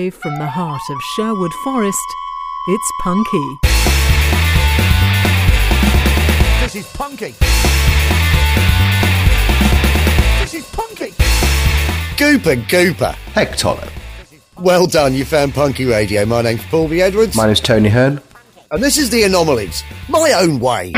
Live from the heart of Sherwood Forest, it's Punky. This is Punky. This is Punky. Gooper, Gooper. Heck, Tolo. Well done, you found Punky Radio. My name's Paul B. Edwards. My name's Tony Hearn. and this is The Anomalies. My own way.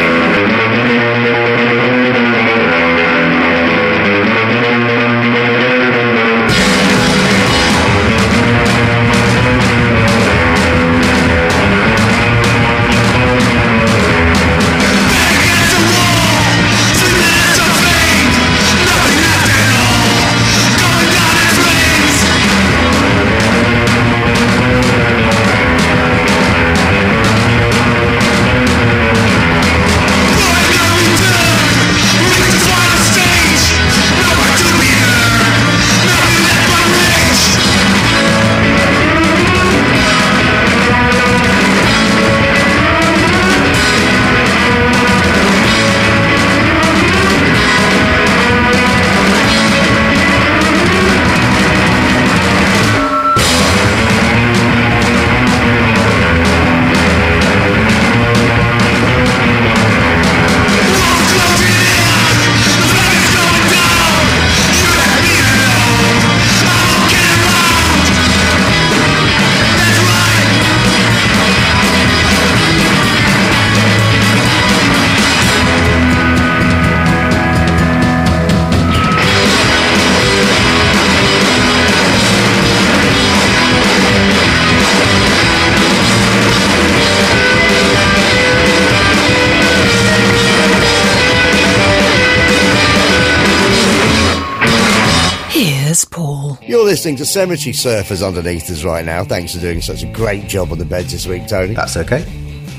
Listening to Cemetery Surfers underneath us right now. Thanks for doing such a great job on the beds this week, Tony. That's okay.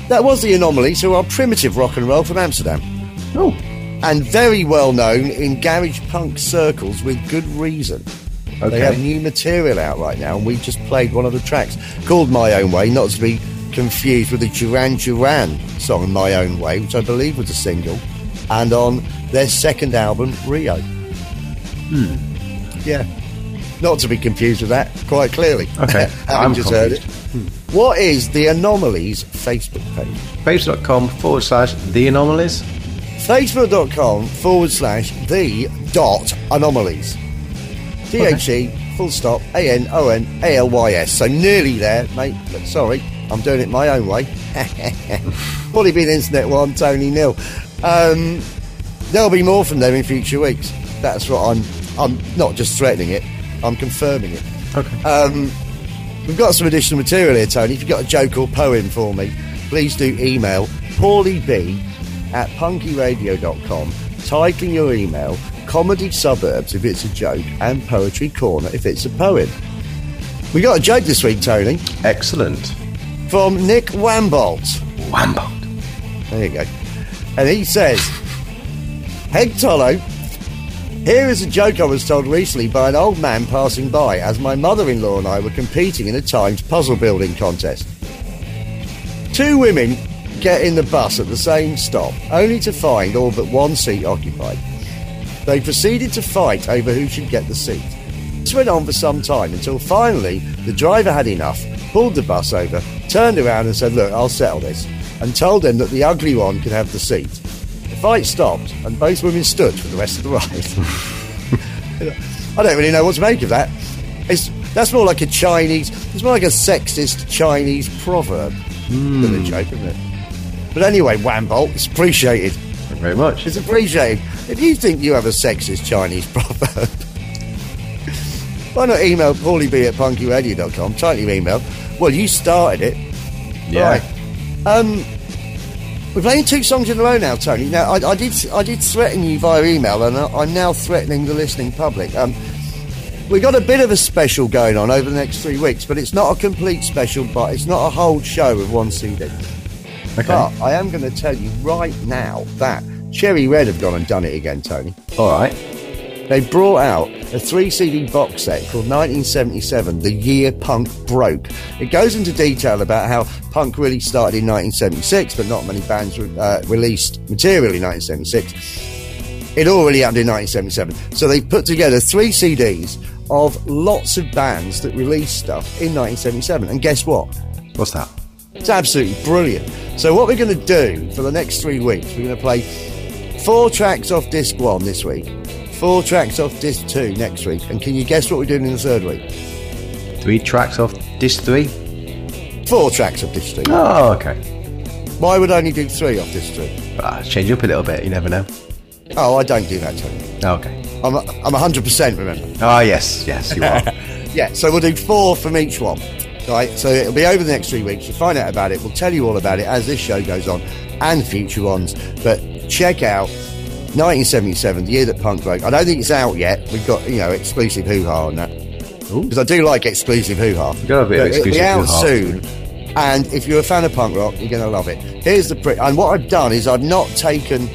That was The anomaly who our primitive rock and roll from Amsterdam. Oh. And very well known in garage punk circles with good reason. Okay. They have new material out right now, and we just played one of the tracks called My Own Way, not to be confused with the Duran Duran song My Own Way, which I believe was a single, and on their second album, Rio. Hmm. Yeah. Not to be confused with that, quite clearly. Okay, I'm just heard it. confused. What is the Anomalies Facebook page? Facebook.com forward slash The Anomalies. Facebook.com forward slash the dot anomalies. T H E full stop A N O N A L Y S. So nearly there, mate. But sorry, I'm doing it my own way. Probably been internet one, Tony Nil. Um, there'll be more from them in future weeks. That's what I'm. I'm not just threatening it. I'm confirming it. Okay. Um, we've got some additional material here, Tony. If you've got a joke or poem for me, please do email paulieb at punkyradio.com, titling your email Comedy Suburbs if it's a joke, and Poetry Corner if it's a poem. We got a joke this week, Tony, Excellent. from Nick Wambolt. Wambo. There you go. And he says, Heg Tolo, here is a joke I was told recently by an old man passing by as my mother in law and I were competing in a timed puzzle building contest. Two women get in the bus at the same stop, only to find all but one seat occupied. They proceeded to fight over who should get the seat. This went on for some time until finally the driver had enough, pulled the bus over, turned around and said, Look, I'll settle this, and told them that the ugly one could have the seat. The fight stopped, and both women stood for the rest of the ride. I don't really know what to make of that. It's, that's more like a Chinese, it's more like a sexist Chinese proverb than a joke, isn't it? But anyway, Wambolt, it's appreciated. Thank you very much. It's appreciated. If you think you have a sexist Chinese proverb, why not email paulieb at punkyradio.com, title your email. Well, you started it. Yeah. Right. Um, we're playing two songs in a row now, Tony. Now, I, I did I did threaten you via email, and I- I'm now threatening the listening public. Um, we got a bit of a special going on over the next three weeks, but it's not a complete special, but it's not a whole show with one CD. Okay. But I am going to tell you right now that Cherry Red have gone and done it again, Tony. All right. They brought out a three CD box set called 1977, The Year Punk Broke. It goes into detail about how punk really started in 1976, but not many bands uh, released material in 1976. It all really happened in 1977. So they put together three CDs of lots of bands that released stuff in 1977. And guess what? What's that? It's absolutely brilliant. So what we're going to do for the next three weeks, we're going to play four tracks off disc one this week, four tracks off disc two next week, and can you guess what we're doing in the third week? Three tracks off disc three? Four tracks off disc two. Oh, okay. Why would I only do three off disc two? Ah, change up a little bit, you never know. Oh, I don't do that, Tony. Oh, okay. I'm I'm 100% remember. Oh, yes, yes, you are. Yeah, so we'll do four from each one. Right, so it'll be over the next three weeks. You'll find out about it. We'll tell you all about it as this show goes on and future ones. But check out 1977, the year that punk broke. I don't think it's out yet. We've got, you know, exclusive hoo ha on that. Because I do like exclusive hoo ha. got a bit of It'll be exclusive out hoo-ha. soon. And if you're a fan of punk rock, you're going to love it. Here's the. Pre- and what I've done is I've not taken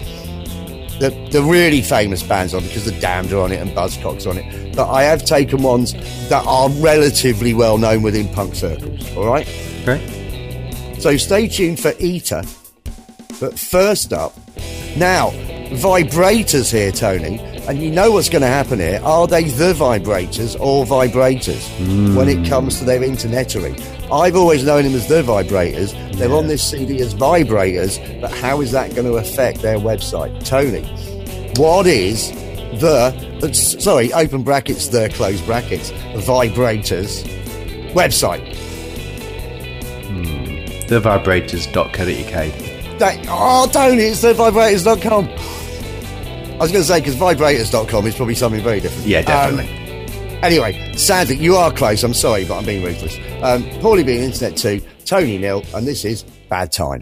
the, the really famous bands on because the Damned are on it and Buzzcocks on it. But I have taken ones that are relatively well known within punk circles. All right. okay. So stay tuned for Eater. But first up, now vibrators here, Tony. And you know what's going to happen here. Are they the vibrators or vibrators hmm. when it comes to their internetery? I've always known them as the vibrators. They're on this CD as vibrators, but how is that going to affect their website? Tony, what is the, sorry, open brackets, the close brackets, vibrators website? Hmm. Thevibrators.co.uk. That, oh, Tony, it's the vibrators.com. I was going to say, because vibrators.com is probably something very different. Yeah, Um, definitely. anyway, sadly, you are close. I'm sorry, but I'm being ruthless. Um, Paulie being Internet 2, Tony Nil, and this is Bad Time.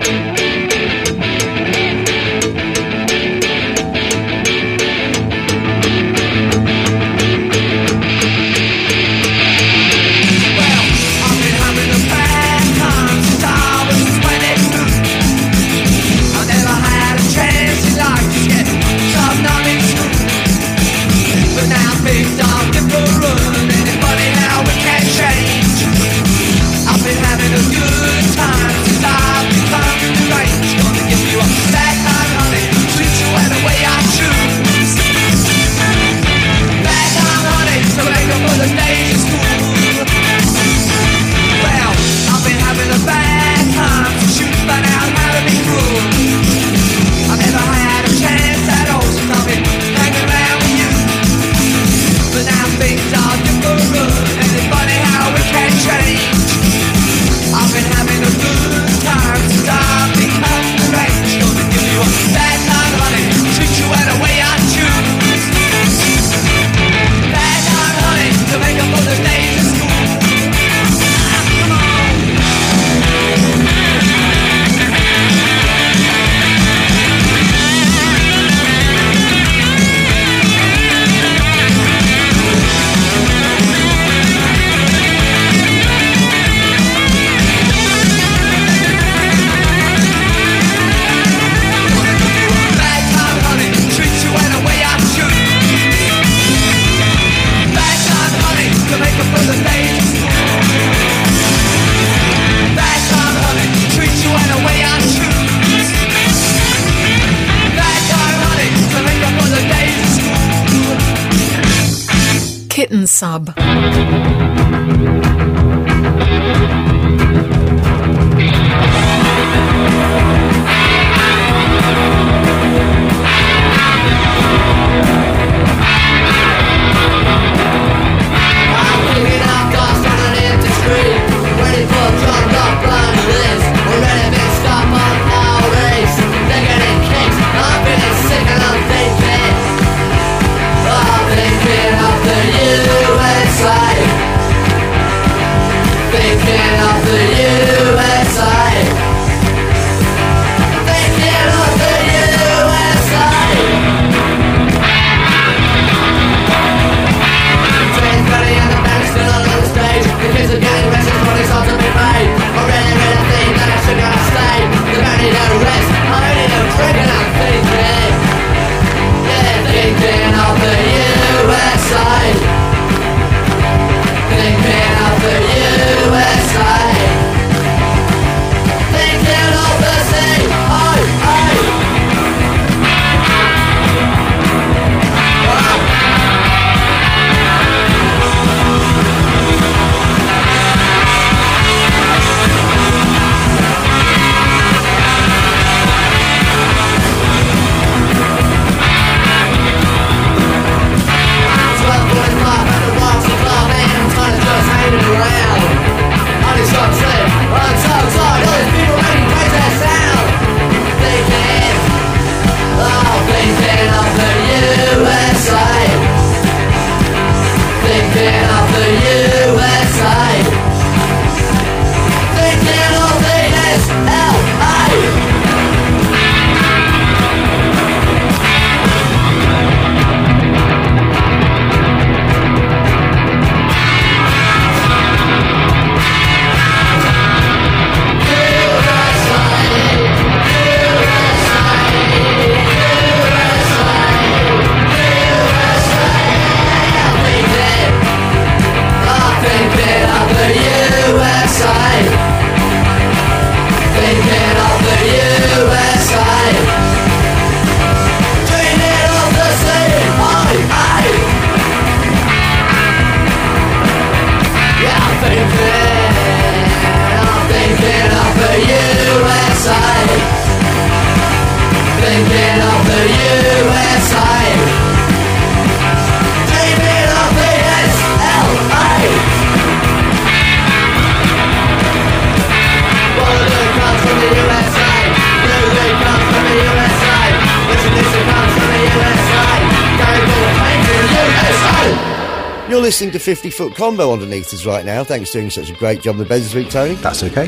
Listening to 50 Foot Combo underneath us right now. Thanks for doing such a great job in the bed this week, Tony. That's okay.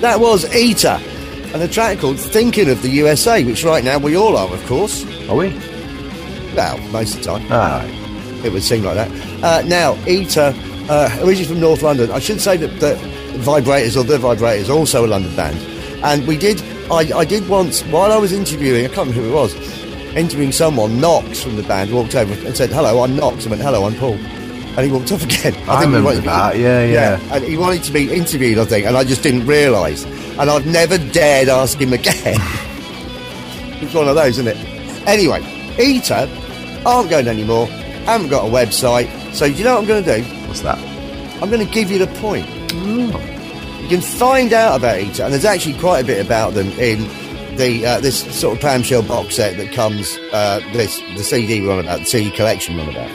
That was Eater, and a track called Thinking of the USA, which right now we all are, of course. Are we? Well, most of the time. Ah, It would seem like that. Uh, now, Eater, uh, originally from North London. I should say that, that Vibrators or The Vibrators, also a London band. And we did, I, I did once, while I was interviewing, I can't remember who it was, interviewing someone, Knox from the band walked over and said, Hello, I'm Knox. I went, Hello, I'm Paul. And he walked off again. I remember wanted to be- that, yeah, yeah. And he wanted to be interviewed, I think, and I just didn't realise. And I've never dared ask him again. it's one of those, isn't it? Anyway, Eater aren't going anymore, haven't got a website. So, do you know what I'm going to do? what's that? I'm going to give you the point. You can find out about Eater, and there's actually quite a bit about them in the uh, this sort of clamshell box set that comes. Uh, this the CD we're on about, the CD collection we're on about,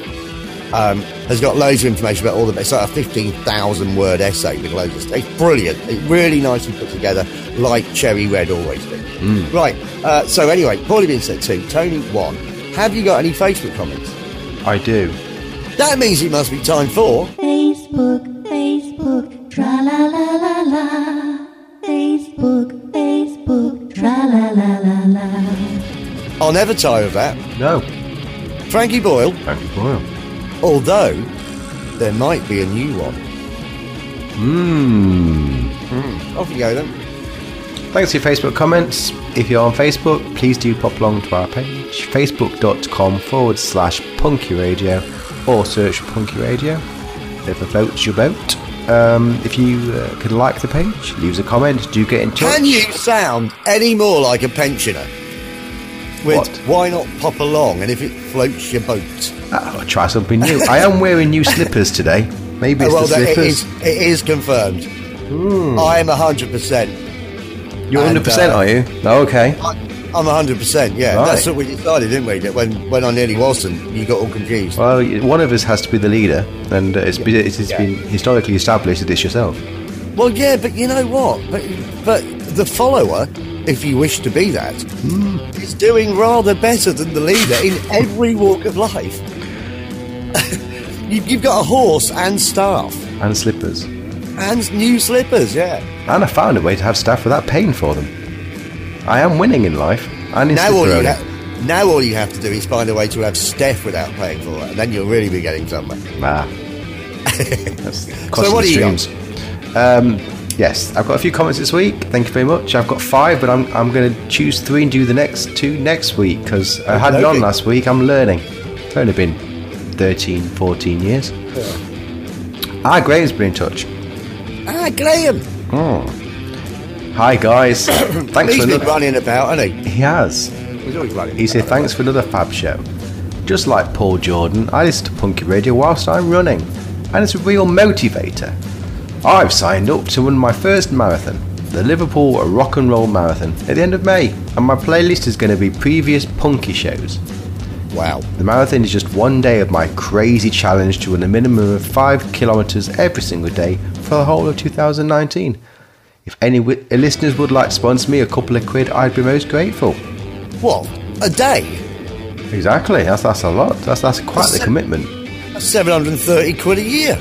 um, has got loads of information about all the. It's like a fifteen thousand word essay with loads of. It's brilliant. It's really nicely put together, like Cherry Red always do. Right. Uh, so anyway, Paulie being said two, Tony one. Have you got any Facebook comments? I do. That means it must be time for. Facebook, Facebook, tra la la la la. Facebook, Facebook, tra la la la la. I'll never tire of that. No. Frankie Boyle. Frankie Boyle. Although there might be a new one. Mmm. Off you go then. Thanks for your Facebook comments. If you're on Facebook, please do pop along to our page, facebook.com forward slash punky radio, or search punky radio. If it floats your boat. Um, if you uh, could like the page, leave us a comment, do get in touch. Can you sound any more like a pensioner? With What? why not pop along and if it floats your boat? Oh, try something new. I am wearing new slippers today. Maybe it's well, the slippers. is, it is confirmed. Hmm. I am 100%. You're and, 100%, uh, are you? Oh, okay. I'm 100%, yeah. Right. That's what we decided, didn't we? That when, when I nearly wasn't, you got all confused. Well, one of us has to be the leader, and it's, been, it's Yeah. been historically established that it's yourself. Well, yeah, but you know what? But, but the follower, if you wish to be that, hmm. is doing rather better than the leader in every walk of life. You, you've got a horse and staff And slippers. and new slippers, yeah. And I found a way to have staff without paying for them. I am winning in life. And in Now all, you ha- now all you have to do is find a way to have staff without paying for it, and then you'll really be getting somewhere. Ah. So what are you got? Um, yes, I've got a few comments this week. Thank you very much. I've got five, but I'm, I'm going to choose three and do the next two next week because I had it on last week. I'm learning. It's only been 13, 14 years. Ah, Graham's been in touch. Ah, Graham! Oh. Hi, guys. Thanks He's for been another. running about, hasn't he? He has. He's always running He said, thanks for another fab show. Just like Paul Jordan, I listen to Punky Radio whilst I'm running, and it's a real motivator. I've signed up to run my first marathon, the Liverpool Rock and Roll Marathon, at the end of May, and my playlist is going to be previous Punky shows. Wow. The marathon is just one day of my crazy challenge to run a minimum of 5 kilometres every single day for the whole of 2019. If any wi- uh, listeners would like to sponsor me a couple of quid, I'd be most grateful. What? A day? Exactly. That's that's a lot. That's that's quite the That's- commitment. That's 730 quid a year.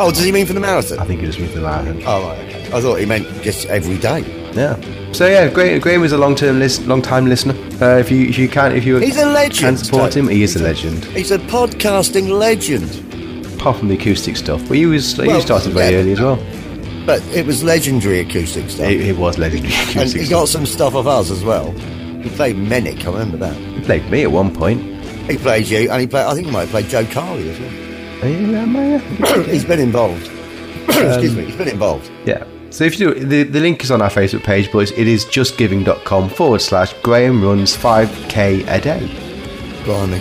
Oh, does he mean for the marathon? I think he just means the marathon. Oh, right, okay. I thought he meant just every day. Yeah. So yeah, Graham, Graham is a long-term list, long-time listener. Uh, if you if you can if you He's a legend, can support him, he is a legend. He's a podcasting legend. Apart from the acoustic stuff, but he was he Well, started very yeah. early as well. But it was legendary acoustic stuff. He, he was legendary and acoustic. he stuff. got some stuff of us as well. He played Menick, I remember that. He played me at one point. He played you, and he played, I think he might have played Joe Carley as well. Yeah, he's been involved. Excuse me, he's been involved. Yeah. So if you do, the, the link is on our Facebook page, but it is justgiving.com forward slash Graham runs 5k a day.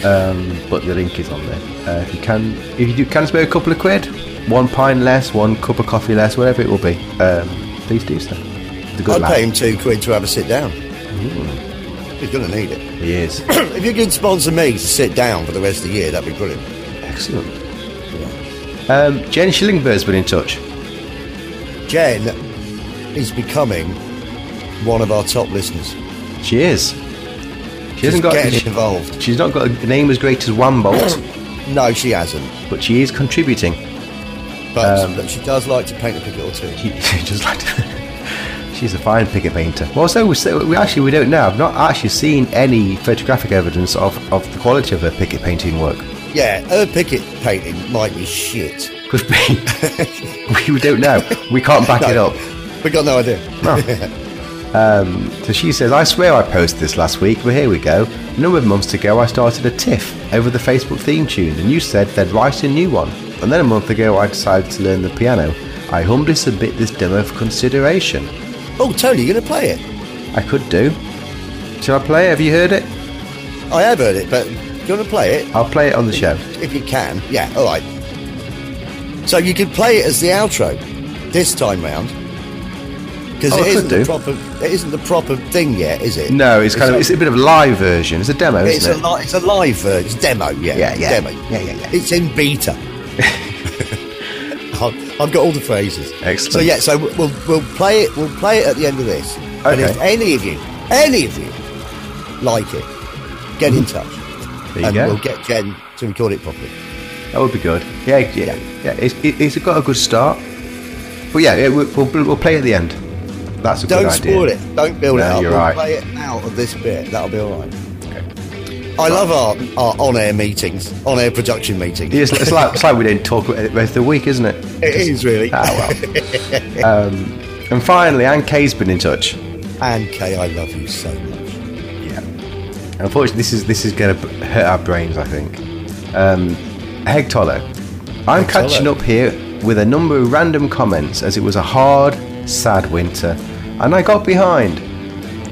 Um, but the link is on there. Uh, if you can, if you do, can spare a couple of quid, one pint less, one cup of coffee less, whatever it will be, um, please do so. I'd pay him two quid to have a sit down. He's going to need it. He is if you could sponsor me to sit down for the rest of the year, that'd be brilliant. excellent. Um, Jen Schillingbird's been in touch. Jen is becoming one of our top listeners. She is. She hasn't got. getting she- involved. she's not got a name as great as Wambolt, No, she hasn't. but she is contributing. But, Um, but she does like to paint a picture or two. She, she just like to, she's a fine figure painter. Well, so, so we actually we don't know. I've not actually seen any photographic evidence of, of the quality of her picket painting work. Yeah, her picket painting might be shit. Could be. we, don't know. We can't back it up. We got no idea. Um, so she says, I swear I posted this last week, but here we go. A number of months ago, I started a tiff over the Facebook theme tune, and you said they'd write a new one. And then a month ago, I decided to learn the piano. I humbly submit this demo for consideration. Oh, Tony, you're going to play it? I could do. Shall I play it? Have you heard it? I have heard it, but do you want to play it? I'll play it on the show. If you can. Yeah, all right. So you could play it as the outro this time round. Because Oh, it isn't the proper. It isn't the proper thing yet, is it? No, it's kind of it's a bit of a live version. It's a demo, It's isn't a it? li- it's a live version. It's demo. Yeah, Yeah, yeah. Demo. Yeah, yeah, yeah. It's in beta. I've I've got all the phrases. Excellent. So yeah, so we'll we'll play it. We'll play it at the end of this. And Okay. if any of you, any of you, like it, get in mm-hmm. touch, There you and go. we'll get Jen to record it properly. That would be good. Yeah, yeah, yeah. It's, it, it's got a good start. But yeah, yeah we'll, we'll, we'll play at the end. That's a Don't good idea. spoil it. Don't build it No, up. you're we'll right. play it out of this bit. That'll be all right. I love our, our on-air meetings, on-air production meetings. It's, it's like it's like we didn't talk about it the rest of the week, isn't it? It is really. Ah well. um, and finally, Anne Kay's been in touch. Anne Kay, I love you so much. Yeah. Unfortunately, this is this is going to hurt our brains. I think. Um, Heg Tolo, I'm catching up here with a number of random comments as it was a hard, sad winter, and I got behind.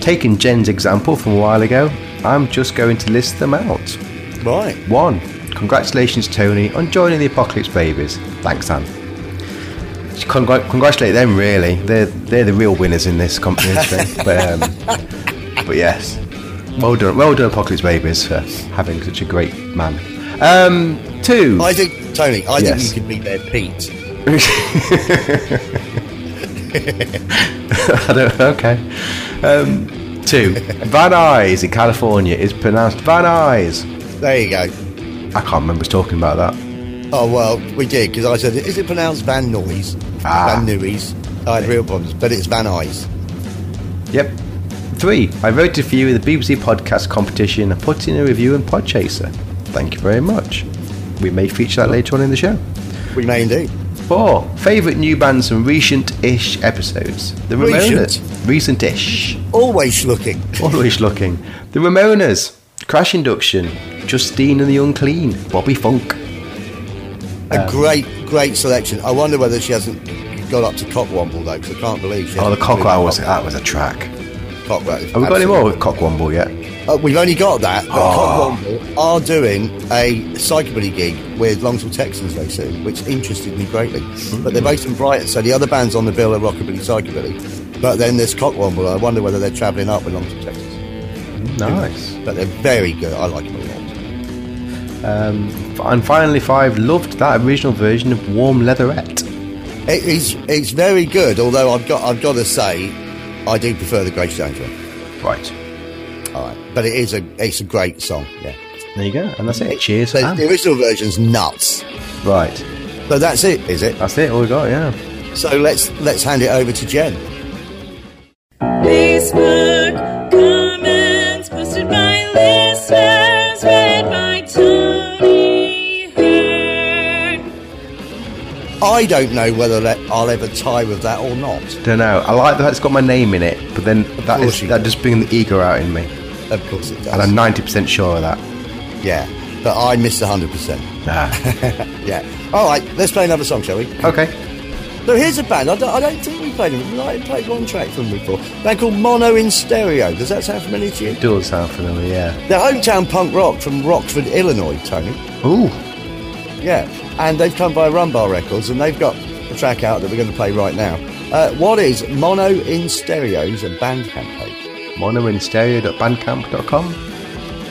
Taking Jen's example from a while ago, I'm just going to list them out. Right. One, congratulations, Tony, on joining the Apocalypse Babies. Thanks, Anne. Congr- congratulate them, really. They're they're the real winners in this competition. but um, but yes, well done, well done, Apocalypse Babies, for having such a great man. Um, two. I think, Tony, I Yes. think you could be their Pete. I don't, okay. Um, two. Van Nuys in California is pronounced Van Nuys. There you go. I can't remember us talking about that. Oh, well, we did, because I said, is it pronounced Van Noys? Ah. Van Nuys. I had real problems, but it's Van Eyes. Yep. Three. I voted for you in the BBC podcast competition and put in a review in Podchaser. Thank you very much. We may feature that later on in the show. We may indeed. Four. Favourite new bands from recent-ish episodes. The Ramones. Recent-ish. Always looking. Always looking. The Ramones. Crash Induction. Justine and the Unclean. Bobby Funk. A um, great, great selection. I wonder whether she hasn't got up to Cockwomble, though, because I can't believe she Oh, the Cockwomble was that was a track. Cockwomble. Have we got any more with Cockwomble yet? Uh, we've only got that, but Oh. Are doing a psychobilly gig with Long Tall Texans very soon, which interested me greatly. But they're based in Brighton, so the other bands on the bill are Rockabilly Psychobilly. But then there's Cockwomble. I wonder whether they're travelling up with Long Tall Texans. Nice. But they're very good. I like them a lot. Um, and finally, five. Loved that original version of Warm Leatherette. It's it's very good. Although I've got I've got to say, I do prefer the Grace Jones one. Right. All right, but it is a it's a great song. Yeah. There you go. And that's it. Cheers. So the original version's nuts. Right. So that's it, is it? That's it. All we got. Yeah. So let's let's hand it over to Jen. Facebook comments posted by listeners, read by Tony Hurd. I don't know whether that I'll ever tie with that or not. Don't know. I like that it's got my name in it, but then that course is you that do. just brings the ego out in me, Of course it does. and I'm ninety percent sure of that. yeah, but I missed hundred percent. Ah. Yeah. All right, let's play another song, shall we? okay. So here's a band. I don't, I don't think we played them. We might have played one track from them before. A band called Mono in Stereo. Does that sound familiar to you? Does sound familiar. Yeah. They're hometown punk rock from Rockford, Illinois, Tony. Ooh. Yeah, and they've come by Rumbar Records, and they've got a track out that we're going to play right now. Uh, what is Mono in Stereo's a Bandcamp page? monoinstereo.bandcamp.com.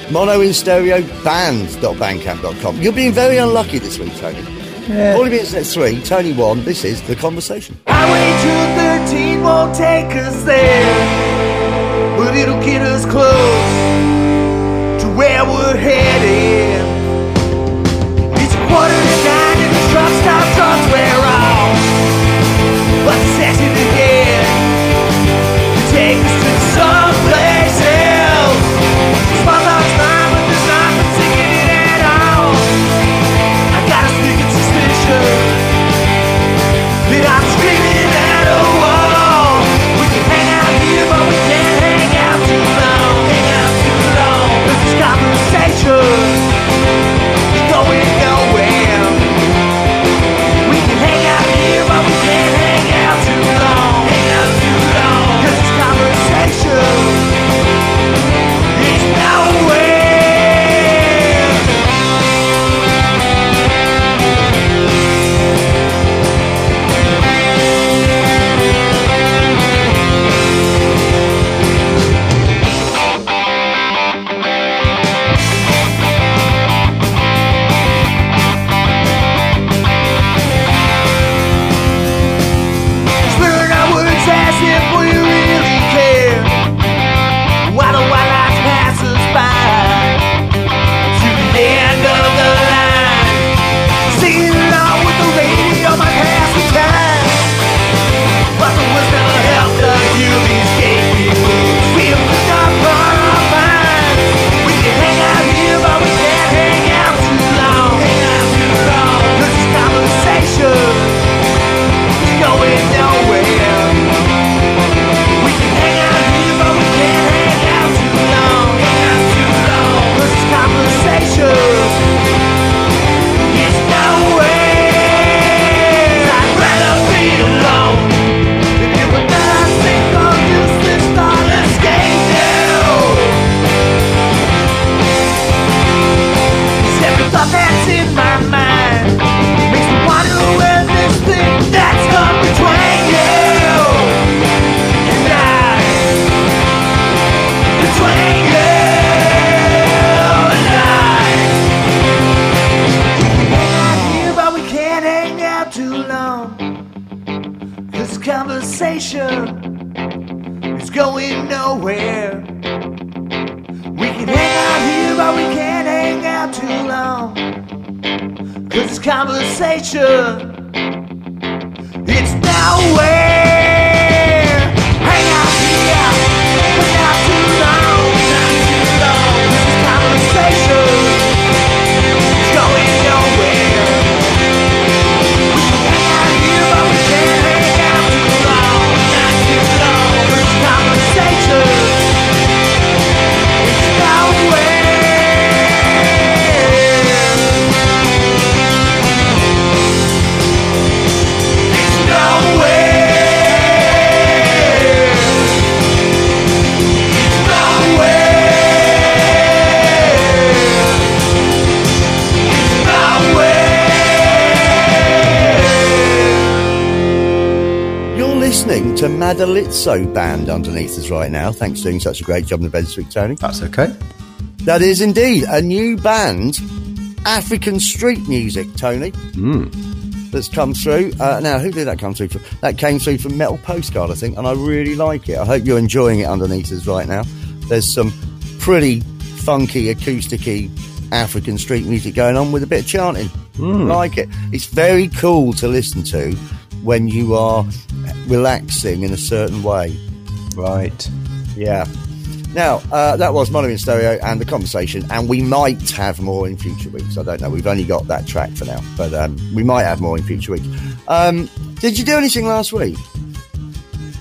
Monoinstereoband.bandcamp.com. You're being very unlucky this week, Tony. Yeah. All of it's at three, Tony one. This is The Conversation. Highway 213 won't take us there, but it'll get us close to where we're headed. It's a quarter to nine and the truck stop's trucks where to Madalitso Band underneath us right now. Thanks for doing such a great job in the bed this week, Tony. That's okay. That is indeed a new band, African Street Music, Tony. That's come through. Uh, now, who did that come through from? That came through from Metal Postcard, I think, and I really like it. I hope you're enjoying it underneath us right now. There's some pretty funky, acousticy African street music going on with a bit of chanting. Like it. It's very cool to listen to when you are relaxing in a certain way. Right. Yeah. Now, uh, that was Mono in Stereo and the conversation, and we might have more in future weeks. I don't know. We've only got that track for now, but um, we might have more in future weeks. Um, did you do anything last week?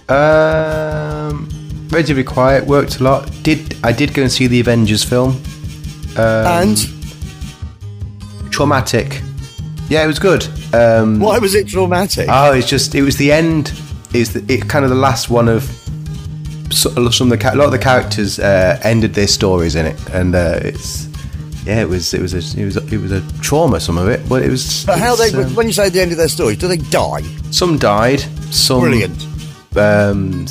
Um, relatively quiet. Worked a lot. Did I did go and see the Avengers film? Um, and traumatic. Yeah, it was good. Um, why was it traumatic? Oh, it's just it was the end. It's the, it kind of the last one of some of the a lot of the characters uh, ended their stories in it, and uh, it's yeah, it was it was a it was a, it was a trauma. Some of it, but it was. but how they, um, when you say the end of their stories, do they die? some died, some Brilliant. um,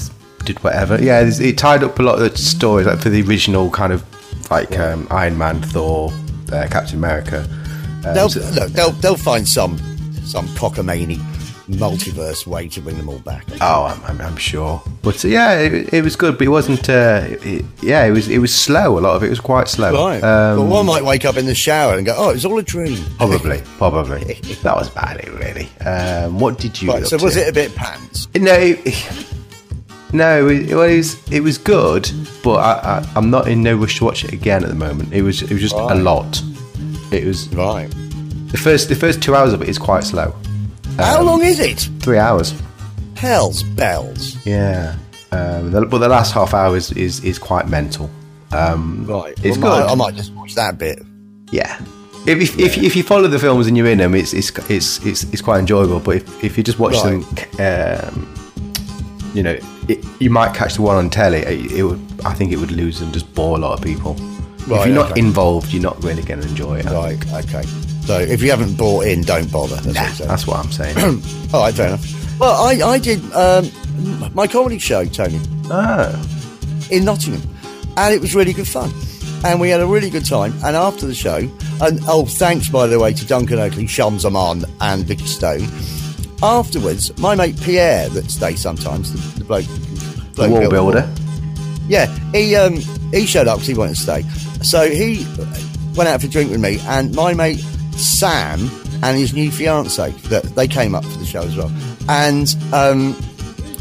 did whatever. Yeah, it tied up a lot of the stories, like for the original kind of like um, Iron Man, Thor, uh, Captain America. Um, They'll, so- look, they'll, they'll find some some cockamamie multiverse way to bring them all back. Oh, I'm, I'm, I'm sure. But uh, yeah, it, it was good, but it wasn't. Uh, it, yeah, it was. It was slow. A lot of it was quite slow. Right. Um, but one might wake up in the shower and go, "Oh, it's all a dream." Probably, probably. that was bad, it really. Um, what did you? Right. So was to? it a bit pants? No, it, no. It, it was. It was good, but I, I, I'm not in no rush to watch it again at the moment. It was. It was just a lot. It was Right. the first. The first two hours of it is quite slow. How Um, long is it? Three hours. Hell's bells. Yeah. Um, the, but the last half hour is is, is quite mental. Um, Right. It's Well, good. I, I might just watch that bit. Yeah. If, if, if, if you follow the films and you're in them, it's it's it's it's, it's quite enjoyable. But if, if you just watch them, um, you know, it, you might catch the one on telly. It, it would, I think, it would lose and just bore a lot of people. if you're not okay. involved, you're not really going to enjoy it. Right. Okay. So if you haven't bought in, don't bother. That's what Nah, you're that's what I'm saying. All right. Fair enough. Well, I I did um, my comedy show, Tony. ah, in Nottingham, and it was really good fun. And we had a really good time. And after the show, and oh, thanks by the way to Duncan Oakley, Shams Aman, and Vicky Stone. Afterwards, my mate Pierre, that stays sometimes, the, the bloke, the bloke wall. builder. Yeah, he um, he showed up because he wanted to stay. So he went out for a drink with me, and my mate Sam and his new fiance that they came up for the show as well. And um,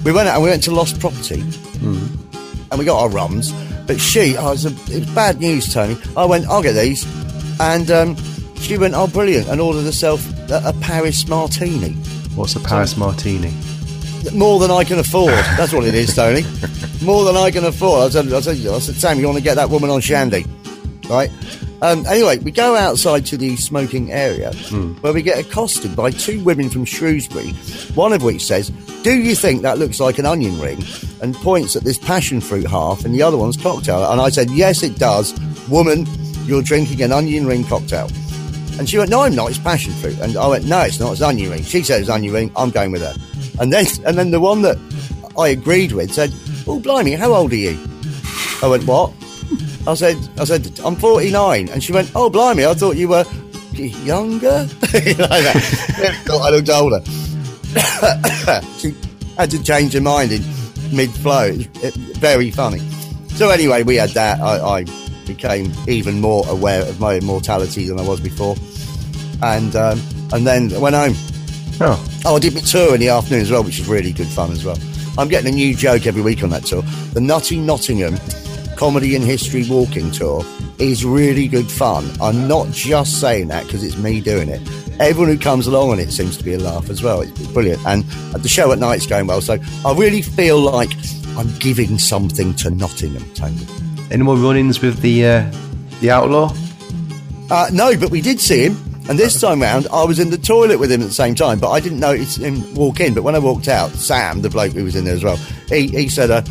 we went out and we went to Lost Property, and we got our rums. But she, oh, it, was a, it was bad news, Tony. I went, I'll get these, and um, she went, oh, brilliant, and ordered herself a, a Paris martini. What's a Paris martini? More than I can afford. That's what it is, Tony. More than I can afford. I said, I said, I said Sam, you want to get that woman on Shandy, right? Um, anyway, we go outside to the smoking area where we get accosted by two women from Shrewsbury, one of which says, Do you think that looks like an onion ring? And points at this passion fruit half, and the other one's cocktail. And I said, Yes, it does. Woman, you're drinking an onion ring cocktail. And she went, No, I'm not. It's passion fruit. And I went, No, it's not. It's onion ring. She said it's onion ring. I'm going with her. And then, and then the one that I agreed with said, Oh, blimey, how old are you? I went, What? I said, I said, I'm 49. And she went, Oh, blimey, I thought you were younger. like that. thought I looked older. she had to change her mind in mid flow. It it- very funny. So anyway, we had that. I, I became even more aware of my immortality than I was before, and um, and then went home. Oh, Oh, I did my tour in the afternoon as well, which is really good fun as well. I'm getting a new joke every week on that tour. The Nutty Nottingham Comedy and History Walking Tour is really good fun. I'm not just saying that because it's me doing it. Everyone who comes along on it seems to be a laugh as well. It's brilliant. And the show at night's going well. So I really feel like I'm giving something to Nottingham, Tony. any more run-ins with the uh, the outlaw? Uh, no, but we did see him. And this time round, I was in the toilet with him at the same time, but I didn't notice him walk in. But when I walked out, Sam, the bloke who was in there as well, he, he said, uh,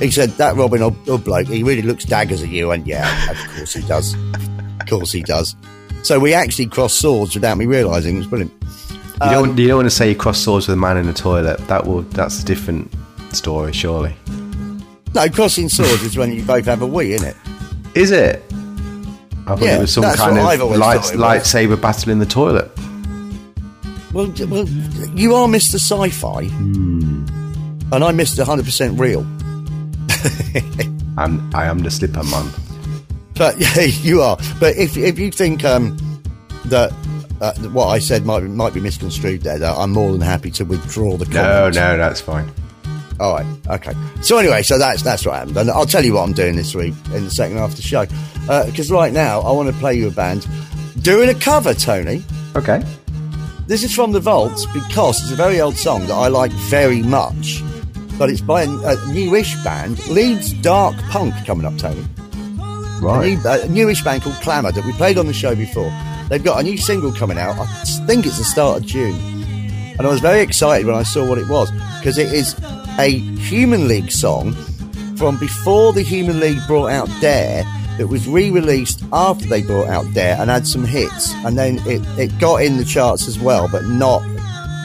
he said that Robin Hood bloke, he really looks daggers at you. And yeah, of course he does. Of course he does. So we actually crossed swords without me realising. It was brilliant. You Um, don't you don't want to say you cross swords with a man in a toilet. That will that's a different story, surely. No, crossing swords is when you both have a wee, isn't it? Is it? I thought Yeah, it was some kind of light, thought it was. lightsaber battle in the toilet. Well, well, you are Mr. Sci-Fi, and I'm Mr. 100% real. I'm I am the slipper man. But yeah, you are. But if if you think um, that uh, what I said might be, might be misconstrued there, that I'm more than happy to withdraw the No, comment. no, that's fine. All right. Okay. So anyway, so that's that's what happened, and I'll tell you what I'm doing this week in the second half of the show. Because right now I want to play you a band doing a cover, Tony. Okay. This is from the Vaults because it's a very old song that I like very much. But it's by a, a newish band, Leeds Dark Punk, coming up, Tony. A, Right. new, a newish band called Klammer that we played on the show before. They've got a new single coming out. I think it's the start of June. And I was very excited when I saw what it was because it is a Human League song from before the Human League brought out Dare that was re-released after they brought out Dare and had some hits. And then it, it got in the charts as well, but not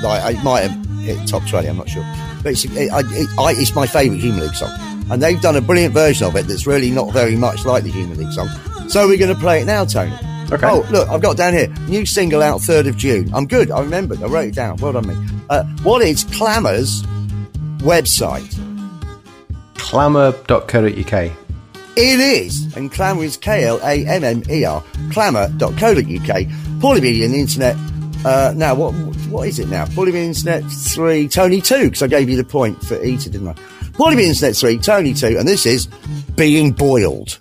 like it might have hit top 20, I'm not sure. But it's, it, I, it, I, it's my favourite Human League song. And they've done a brilliant version of it that's really not very much like the Human League song. So we're going to play it now, Tony. Okay. Oh, look, I've got down here. New single out 3rd of June. I'm good. I remembered. I wrote it down. Well done, me. Uh, what is Klammer's website? Klammer.co.uk. It is, and Klammer is K L A M M E R, klammer.co.uk. Paulie Media and the Internet. Uh, now, what what is it now? Paulie Media Internet 3, Tony 2, because I gave you the point for Eater, didn't I? Paulie Media Internet 3, Tony 2, and this is Being Boiled.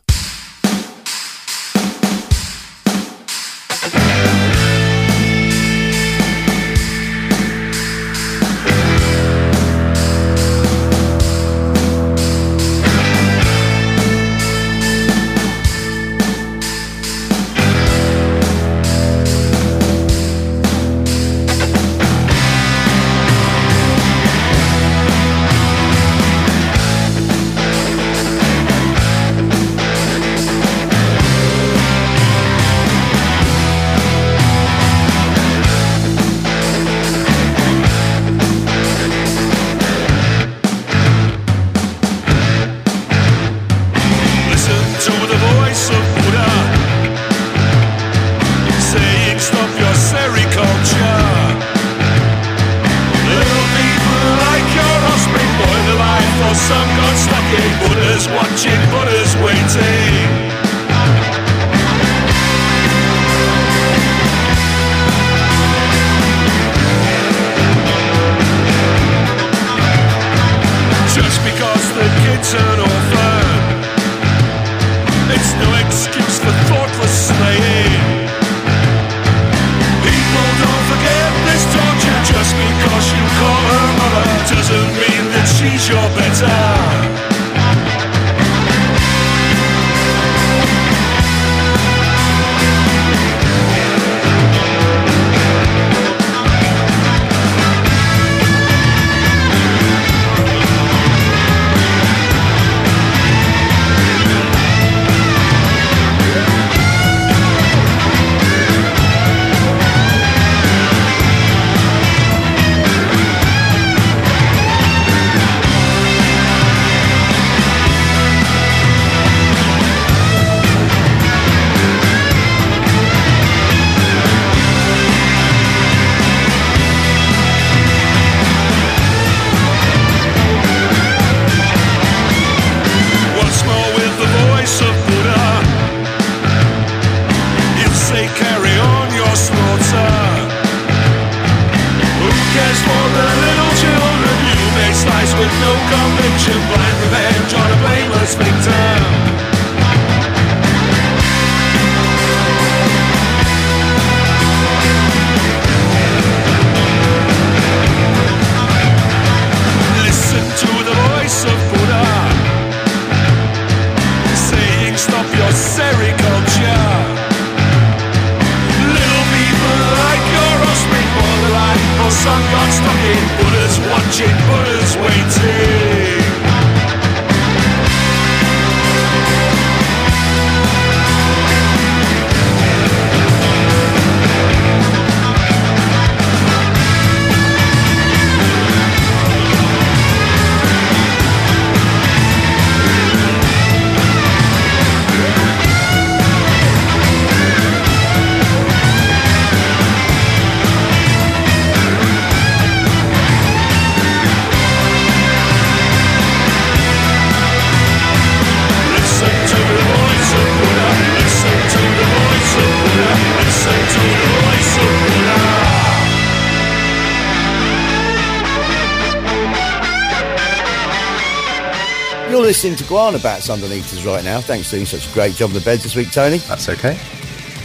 You're listening to Guana Batz underneath us right now. Thanks for doing such a great job on the beds this week, Tony. That's okay.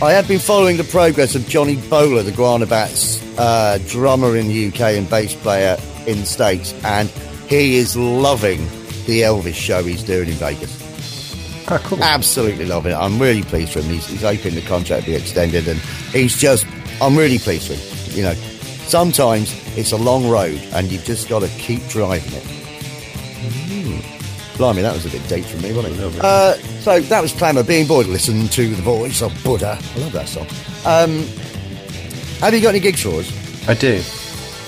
I have been following the progress of Johnny Bowler, the Guana Batz uh, drummer in the UK and bass player in the States, and he is loving the Elvis show he's doing in Vegas. Oh, cool. Absolutely loving it. I'm really pleased for him. He's, he's hoping the contract be extended, and he's just, I'm really pleased for him. You know, sometimes it's a long road, and you've just got to keep driving it. Blimey, that was a bit deep for me, wasn't it? Uh, so that was Klammer Being Boiled. Listen to the voice of Buddha. I love that song. Um, have you got any gigs for us? I do.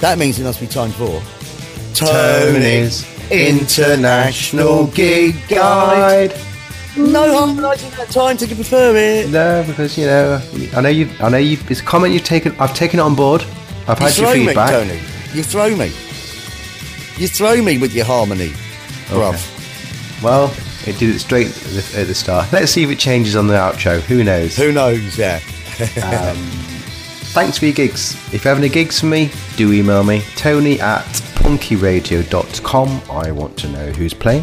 That means it must be time for Tony's International Gig Guide. No harmonising that time to prefer it. No, because you know, I know you. I know you. It's a comment you've taken. I've taken it on board. I've You had your throw me, feedback. Tony. You throw me. You throw me with your harmony, bruv. Well, it did it straight at the, at the start. Let's see if it changes on the outro. Who knows? Who knows? Yeah. Thanks for your gigs. If you have any gigs for me, do email me. Tony at punkyradio.com. I want to know who's playing.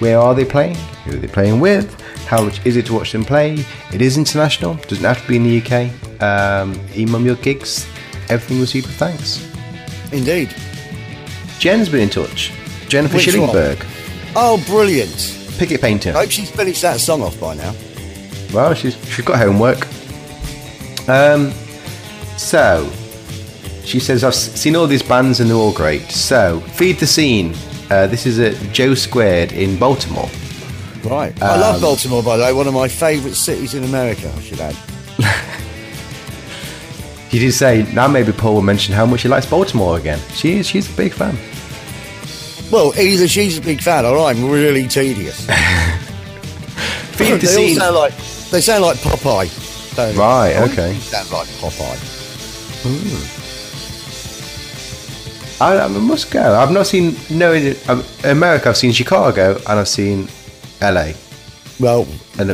Where are they playing? Who are they playing with? How much is it to watch them play? It is international. Doesn't have to be in the UK. Um, email me your gigs. Everything was super thanks. Indeed. Jen's been in touch. Jennifer Which one? Oh, brilliant. Picket painter. I hope she's finished that song off by now. Well, she's she's got homework. Um, so she says I've seen all these bands and they're all great. So feed the scene. Uh, this is at Joe Squared in Baltimore. Right. I Um, love Baltimore, by the way. One of my favourite cities in America, I should add. He did say now maybe Paul will mention how much he likes Baltimore again. She is she's a big fan. Well, either she's a big fan or I'm really tedious. They all sound like they sound like Popeye. don't? Right, Oh, okay. they Sound like Popeye. I, I must go. I've not seen no in um, America. I've seen Chicago and I've seen LA. Well,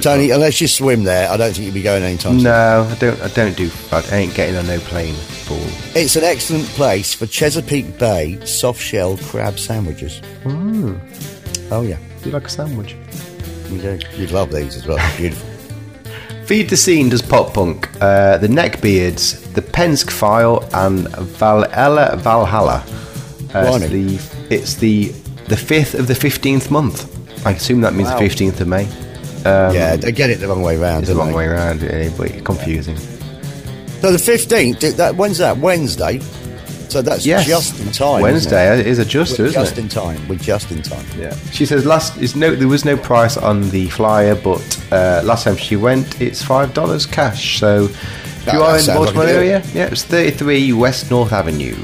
Tony, unless you swim there, I don't think you'll be going anytime soon. No, I don't. I don't do. I ain't getting on no plane. Fool. It's an excellent place for Chesapeake Bay soft shell crab sandwiches. Mm. Oh yeah, Do you like a sandwich? you do. You'd love these as well. Beautiful. Feed the Scene does pop punk. Uh, the Neckbeards, the Penske File, and Valhalla Valhalla. Uh, it's the it's the the fifth of the fifteenth month. I assume that means Wow. the fifteenth of May. Yeah, they get it the wrong way round. It's the wrong they? way around, but confusing. So the fifteenth. That when's that? Wednesday. So that's Yes, just in time. Wednesday it? is adjuster, We're isn't just it? in time. We're just in time. Yeah. She says last is no there was no price on the flyer, but uh, last time she went it's five dollars cash. So if That- you are in the sounds like Baltimore area, yeah, it's thirty three West North Avenue.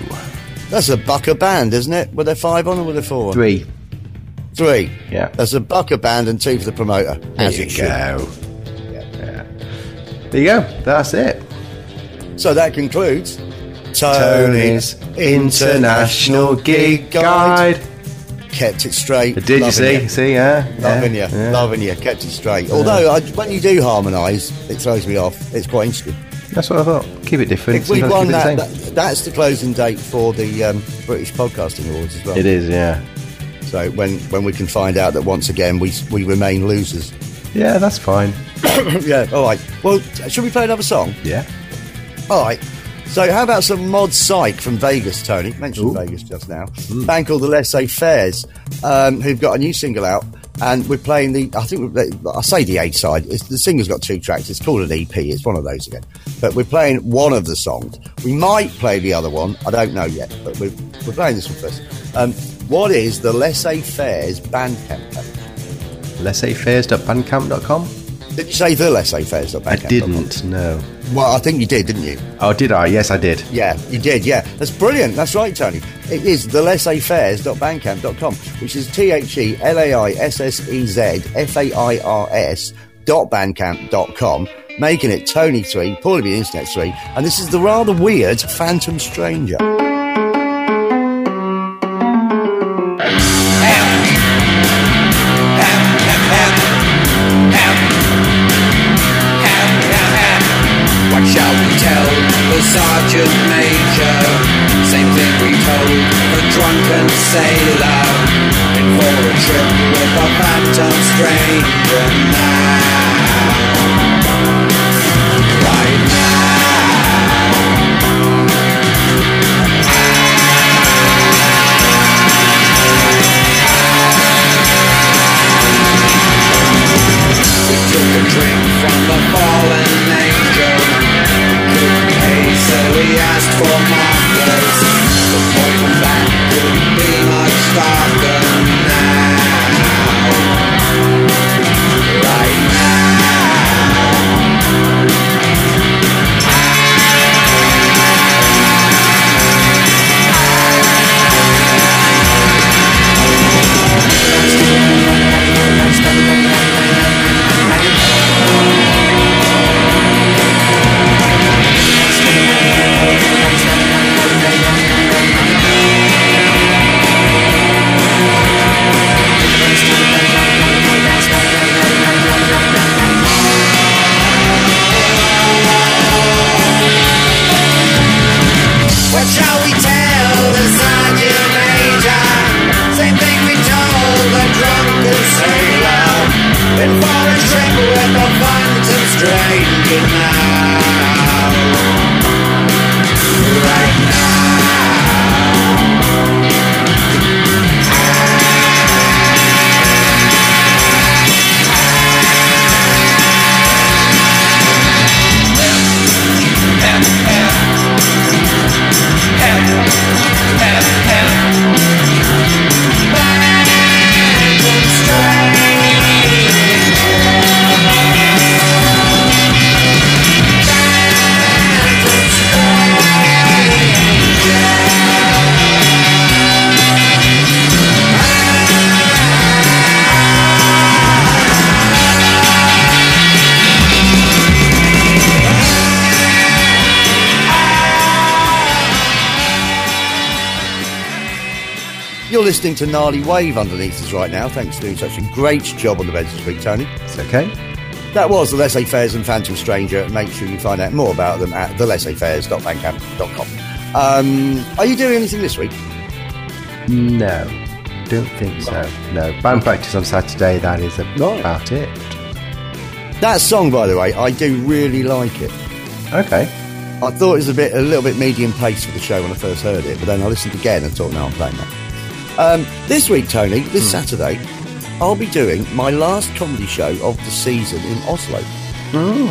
That's a bucker band, isn't it? Were there five on or were there four? Three. Three. Yeah. That's a bucker band and two for the promoter. There as you it go. Yeah. There you go. That's it. So that concludes Tony's International Gig Guide. Kept it straight. Did you see? you. See, yeah. Loving yeah, you, yeah. loving you, kept it straight. Although I, when you do harmonise, it throws me off. It's quite interesting. That's what I thought. Keep it different. If we won that, that, that's the closing date for the um, British Podcasting Awards as well. It is, yeah. So when when we can find out that once again we we remain losers. Yeah, that's fine. yeah. All right. Well, should we play another song? Yeah. All right. So how about some Mod Psych from Vegas, Tony? Mentioned Vegas just now. Band called the Laissez Fairs, um, who've got a new single out and we're playing the. I think I say the A side. It's, the singer's got two tracks. It's called an EP. It's one of those again. But we're playing one of the songs. We might play the other one. I don't know yet. But we're, we're playing this one first. Um, what is the Laissez Fairs Bandcamp? code? laissezfairs.bandcamp.com? Did you say the Laissez Fairs? I didn't, no. Well, I think you did, didn't you? Oh, did I? Yes, I did. Yeah, you did, yeah. That's brilliant. That's right, Tony. It is the laissezfairs.bandcamp.com, which is T H E L A I S S E Z F A I R S dot bandcamp.com, making it Tony 3, Paulie the Internet 3, and this is the rather weird Phantom Stranger. Listening to Gnarly Wave underneath us right now. Thanks for doing such a great job on the beds this week, Tony. It's okay. That was the Laissez Fairs and Phantom Stranger. Make sure you find out more about them at thelaissezfairs.bandcamp.com. Um, are you doing anything this week? No, don't think so. No, band practice on Saturday, that is Right. about it. That song, by the way, I do really like it. Okay. I thought it was a bit, a little bit medium pace for the show when I first heard it, but then I listened again and thought, no, I'm playing that. Um, this week, Tony, this Saturday, I'll be doing my last comedy show of the season in Oslo.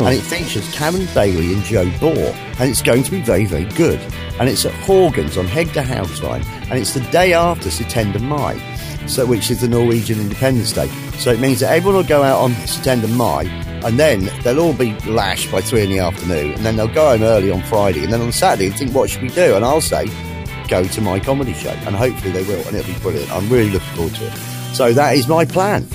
And it features Cameron Bailey and Joe Bohr. And it's going to be very, very good. And it's at Horgans on Hegdehaugsveien. And it's the day after Syttende Mai, so, which is the Norwegian Independence Day. So it means that everyone will go out on Syttende Mai and then they'll all be lashed by three in the afternoon. And then they'll go home early on Friday. And then on Saturday, they think, what should we do? And I'll say, go to my comedy show. And hopefully they will. And it'll be brilliant. I'm really looking forward to it. So that is my plan.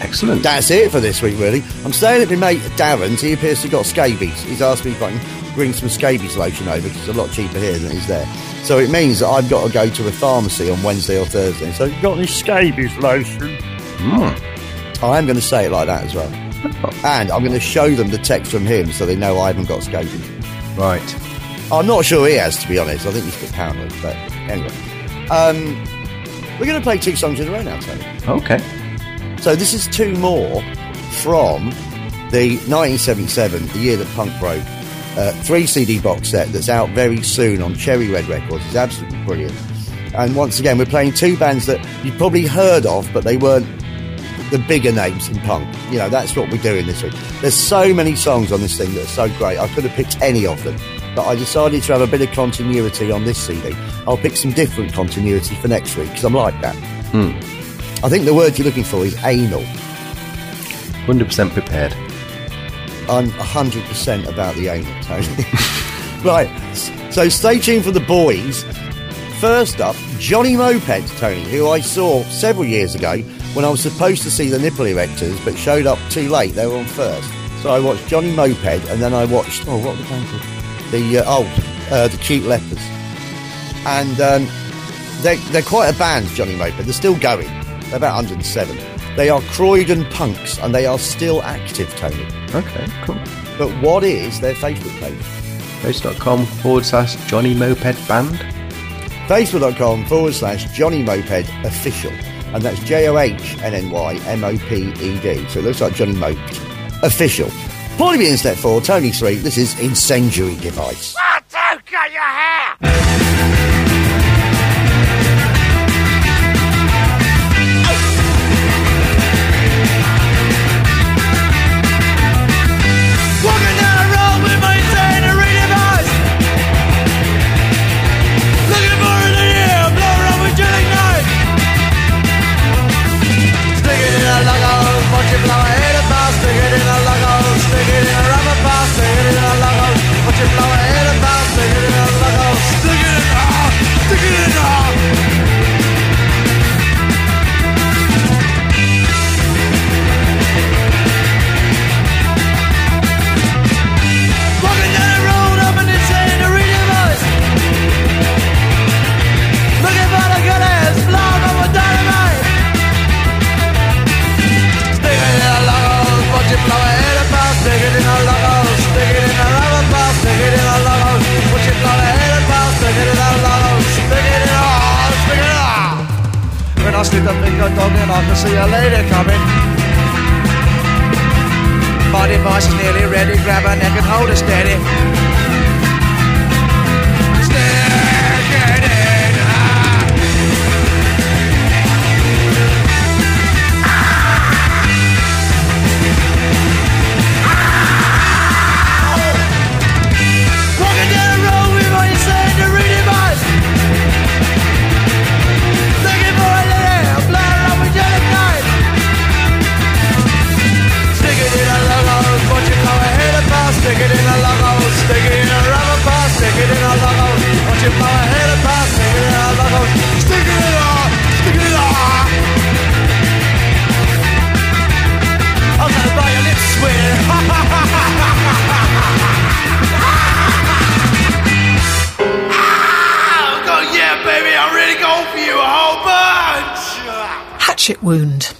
Excellent. That's it for this week, really. I'm staying at my mate Darren's. He appears to have got scabies. He's asked me if I can bring some scabies lotion over because it's a lot cheaper here than it is there. So it means that I've got to go to a pharmacy on Wednesday or Thursday. So, you got any scabies lotion? Hmm. I am going to say it like that as well. And I'm going to show them the text from him so they know I haven't got scabies. Right. I'm not sure he has, to be honest. I think he's a bit paranoid. But anyway. Um, we're going to play two songs in a row now, Tony. Okay. So this is two more from the 1977, the year that punk broke, uh, three CD box set that's out very soon on Cherry Red Records. It's absolutely brilliant. And once again, we're playing two bands that you've probably heard of, but they weren't the bigger names in punk. You know, that's what we're doing this week. There's so many songs on this thing that are so great. I could have picked any of them, but I decided to have a bit of continuity on this CD. I'll pick some different continuity for next week because I'm like that. Hmm. I think the word you're looking for is anal. 100% prepared. I'm 100% about the anal, Tony. right, so stay tuned for the boys. First up, Johnny Moped, Tony, who I saw several years ago when I was supposed to see the nipple erectors, but showed up too late. They were on first. So I watched Johnny Moped, and then I watched, oh, what were the band called? The, uh, oh, uh, the Cute Lepers. And um, they're, they're quite a band, Johnny Moped. They're still going. They're about 107. They are Croydon punks, and they are still active, Tony. Okay, cool. But what is their Facebook page? Facebook.com forward slash Johnny Moped Band. Facebook.com forward slash Johnny Moped Official. And that's J O H N N Y M O P E D. So it looks like Johnny Moped Official. Paulie B step 4, Tony 3. This is Incendiary Device. Walking I slip the finger dog and I can see a lady coming. My device is nearly ready. Grab her neck and hold her steady. It in a rubber it in a watch it blow ahead of pass. Stick it in a it in a, it a. I'm gonna buy your lips sweet. Ah, go, yeah, baby, I'm ready to go for you a whole bunch. Hatchet wound.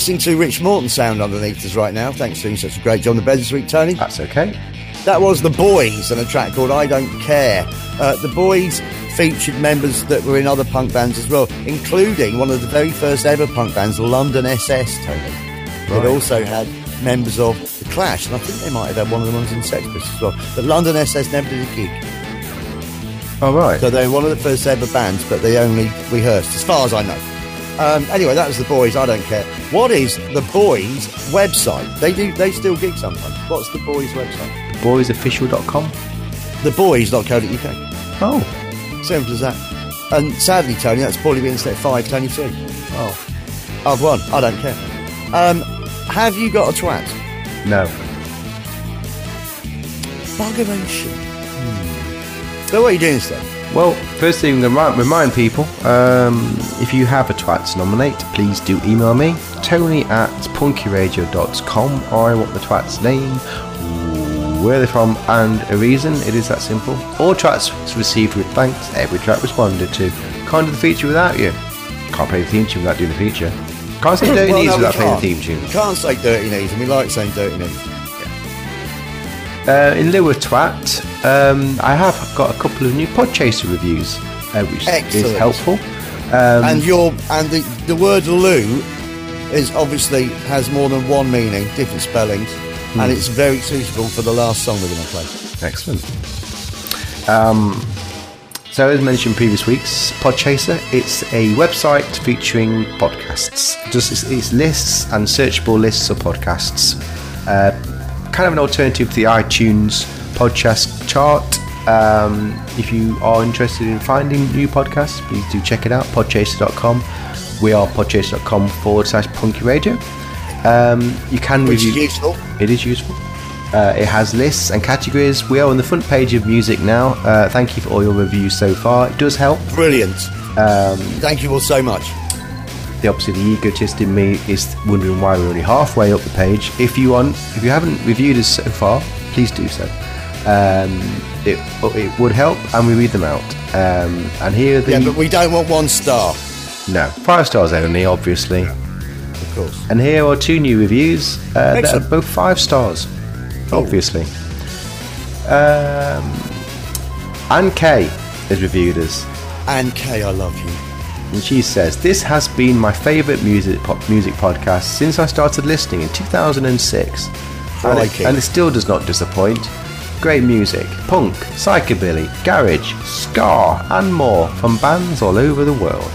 Listening to Rich Morton sound underneath us right now. Thanks for doing such a great job on the bed this week, Tony. That's okay. That was The Boys and a track called I Don't Care. Uh, the Boys featured members that were in other punk bands as well, including one of the very first ever punk bands, London SS, Tony. It Right. also had members of The Clash, and I think they might have had one of the ones in Sex Pistols as well. But London SS never did a gig. All right. So they're one of the first ever bands, but they only rehearsed, as far as I know. Um, anyway, that was the boys. I don't care. What is the boys' website? They do. They still gig sometimes. What's the boys' website? Boysofficial.com. Theboys.co.uk. Oh. Simple as that. And sadly, Tony, that's probably been set five. Tony three. Oh. I've won. I don't care. Um, have you got a twat? No. Buggeration. Hmm. So what are you doing instead? Well, first thing, to remind people um, if you have a twat to nominate, please do email me, tony at punkyradio.com. I want the twat's name, where they're from, and a reason. It is that simple. All tracks received with thanks, every track responded to. Can't do the feature without you. Can't play the theme tune without doing the feature. Can't say dirty Well, knees no, without playing the theme tune. We can't say dirty knees, and we like saying dirty knees. Uh, in lieu of twat, um, I have got a couple of new Podchaser reviews, uh, which is helpful. Um, and your and the, the word loo is obviously has more than one meaning, different spellings, Hmm. and it's very suitable for the last song we're going to play. Excellent. Um, so, as mentioned previous weeks, Podchaser, it's a website featuring podcasts. Just it's, it's lists and searchable lists of podcasts. Uh, kind of an alternative to the iTunes podcast chart. Um, if you are interested in finding new podcasts, please do check it out. Podchaser.com. We are podchaser.com forward slash punky radio. Um, you can Which is review. useful. It is useful. Uh, it has lists and categories. We are on the front page of music now. Uh, thank you for all your reviews so far. It does help. Brilliant. Um, Thank you all so much. The opposite, the egotist in me is wondering why we're only halfway up the page. If you want, if you haven't reviewed us so far, please do so. Um, it it would help, and we read them out. Um, and here the Yeah, but we don't want one star, no five stars only, obviously. of course. And here are two new reviews uh, that are both five stars, obviously. Um, Anne Kay has reviewed us, And Kay, I love you. And she says, This has been my favourite music, pop, music podcast since I started listening in 2006. And it, and it still does not disappoint. Great music, punk, psychobilly, garage, ska, and more from bands all over the world.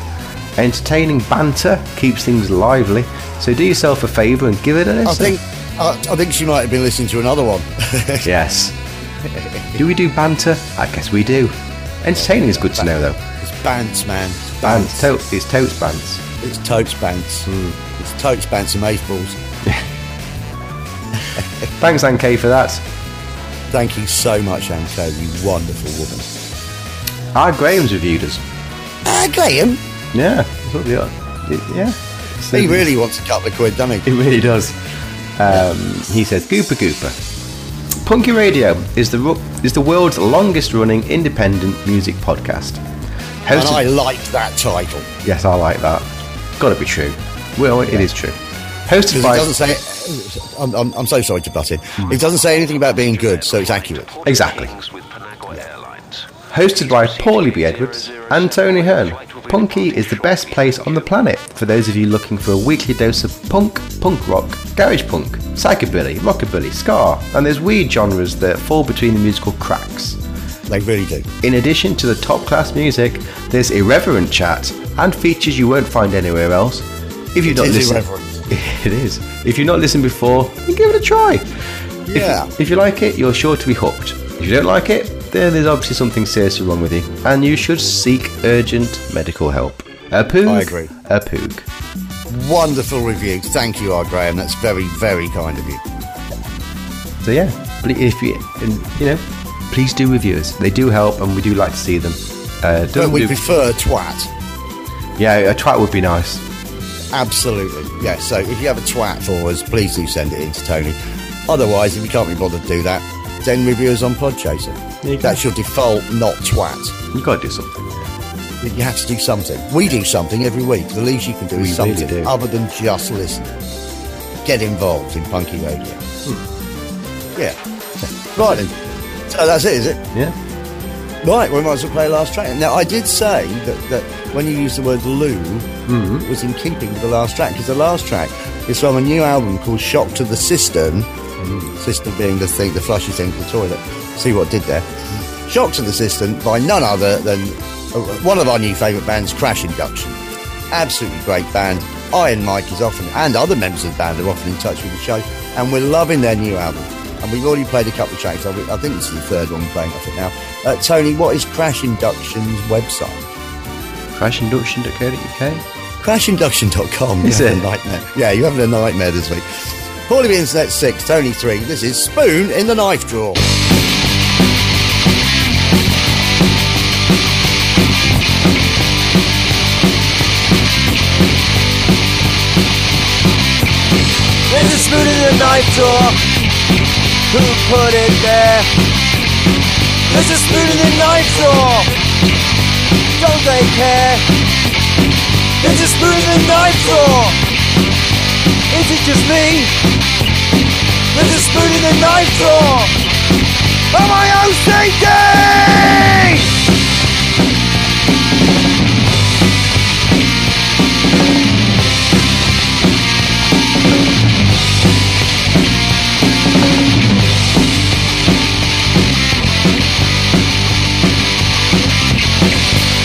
Entertaining banter keeps things lively, so do yourself a favour and give it a listen. I think I, I think she might have been listening to another one. Yes. do we do banter? I guess we do. Entertaining is good to know, though. it's Bants, man. It's Bants. Bants. To- it's totes bants. It's Totes Bants. Hmm. It's Totes Bants and Mace Balls. Thanks, Anke, for that. Thank you so much, Anne Kay, you wonderful woman. Ah, Graham's reviewed us. Ah, Graham, Yeah. that's what we are. Yeah. So- he really wants a couple of quid, doesn't he? It really does. Um, he says, Gooper Gooper. Punky Radio is the ru- is the world's longest running independent music podcast. And I like that title. yes, I like that. Got to be true. Well, it is true. Hosted by it doesn't say. I'm, I'm, I'm so sorry to butt in. Hmm. It doesn't say anything about being good, so it's accurate. exactly. Hosted by Paulie B. Edwards and Tony Hearn, Punky is the best place on the planet for those of you looking for a weekly dose of punk, punk rock, garage punk, psychobilly, rockabilly, ska, and there's weird genres that fall between the musical cracks. They really do. In addition to the top class music, there's irreverent chat and features you won't find anywhere else. If you've It not is listened, it is. If you've not listened before, then give it a try. If- Yeah. If, you like it, you're sure to be hooked. If you don't like it, then there's obviously something seriously wrong with you, and you should seek urgent medical help. A poog. I agree. A poog. Wonderful review. Thank you, R. Graham. That's very, very kind of you. So yeah, if you and, you know, please do reviews. They do help, and we do like to see them. Uh, But we do- prefer twat. yeah, a twat would be nice. Absolutely. Yeah, so if you have a twat for us, please do send it in to Tony. Otherwise, if you can't be bothered to do that, then review us on Podchaser. You. That's your default, not twat. You got to do something. you have to do something. We do something every week. The least you can do is We really something do. other than just listen. Get involved in Punky Radio. Hmm. Yeah. Right then. So that's it, is it? Yeah. Right, we might as well play last track. Now, I did say that, that when you used the word loo, Mm-hmm. was in keeping with the last track, because the last track is from a new album called Shock to the Cistern. Mm-hmm. Cistern being the thing, the flushy thing for the toilet. See what I did there. Shock to the Cistern by none other than uh, one of our new favourite bands, Crash Induction. Absolutely great band. Iron Mike is often, and other members of the band are often in touch with the show, and we're loving their new album. And we've already played a couple of tracks. I I think this is the third one we're playing off it now. Uh, Tony, what is Crash Induction's website? Crashinduction.co.uk. Crashinduction.com. Is You're it? having a nightmare. Yeah, you're having a nightmare this week. Paulie the Internet 6, Tony 3. This is Spoon in the Knife Drawer. There's a spoon in the knife drawer. Who put it there? There's a spoon in the knife drawer. Don't they care? There's a spoon in the knife drawer. Is it just me? There's a spoon in the knife drawer. Am I OCD?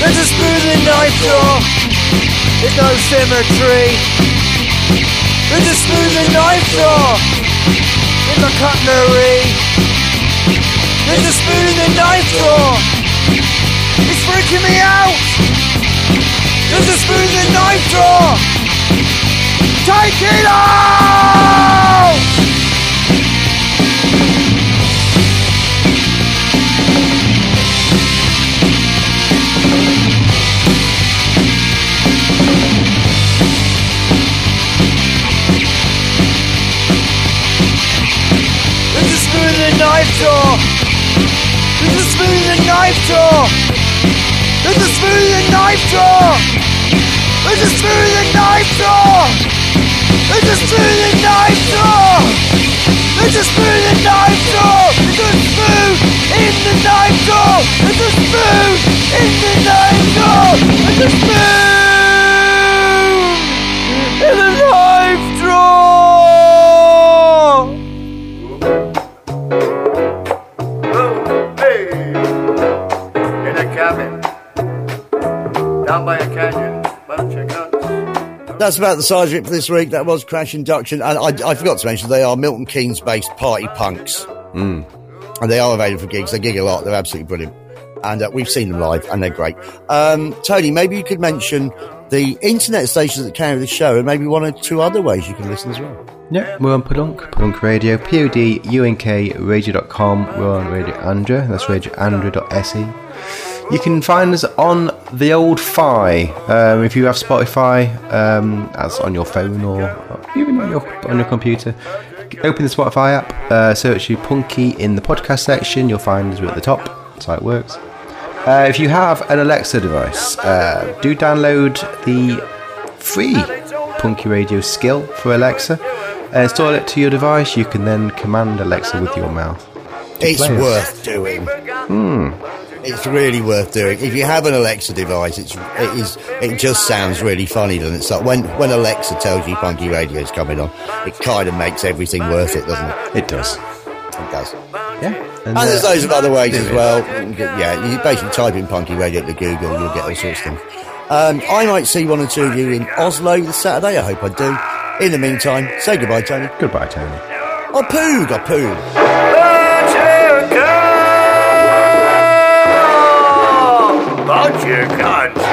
There's a spoon in knife drawer. There's no symmetry. There's a spoon in knife drawer. In the cutlery. There's a spoon in the knife drawer. It's freaking me out. There's a spoon in the knife drawer. Take it out! knife door! This is smoothie. the knife door! This is smoothie. the knife door! This is smoothie. the knife door! This is smoothie. the knife door! This is really knife door! In the knife door! There's smooth in the knife door! There's food in the knife That's about the size of it for this week. That was Crash Induction. And I, I forgot to mention, they are Milton Keynes based party punks. Mm. And they are available for gigs. They gig a lot. They're absolutely brilliant. And uh, we've seen them live, and they're great. Um, Tony, maybe you could mention the internet stations that carry the show, and maybe one or two other ways you can listen as well. Yeah, we're on Podunk, Podunk Radio, P-O-D-U-N-K radio.com. We're on Radio Andra, that's radioandra.se. You can find us on the old Fi. Um, if you have Spotify, um, that's on your phone or, or even on your on your computer. Open the Spotify app, uh, search you Punky in the podcast section. You'll find us at the top. That's how it works. Uh, if you have an Alexa device, uh, do download the free Punky Radio skill for Alexa. Uh, install it to your device. You can then command Alexa with your mouth. It's worth doing. Hmm. It's really worth doing. If you have an Alexa device, it's it is it just sounds really funny. Doesn't it? So when when Alexa tells you Punky Radio is coming on, it kind of makes everything worth it, doesn't it? It does. It does. Yeah. And, there's uh, loads of other ways as well. You can get- Yeah, you basically type in Punky Radio to Google, you'll get all sorts of things. Um, I might see one or two of you in Oslo this Saturday. I hope I do. In the meantime, say goodbye, Tony. Goodbye, Tony. I pooed. I poog. Put your guns.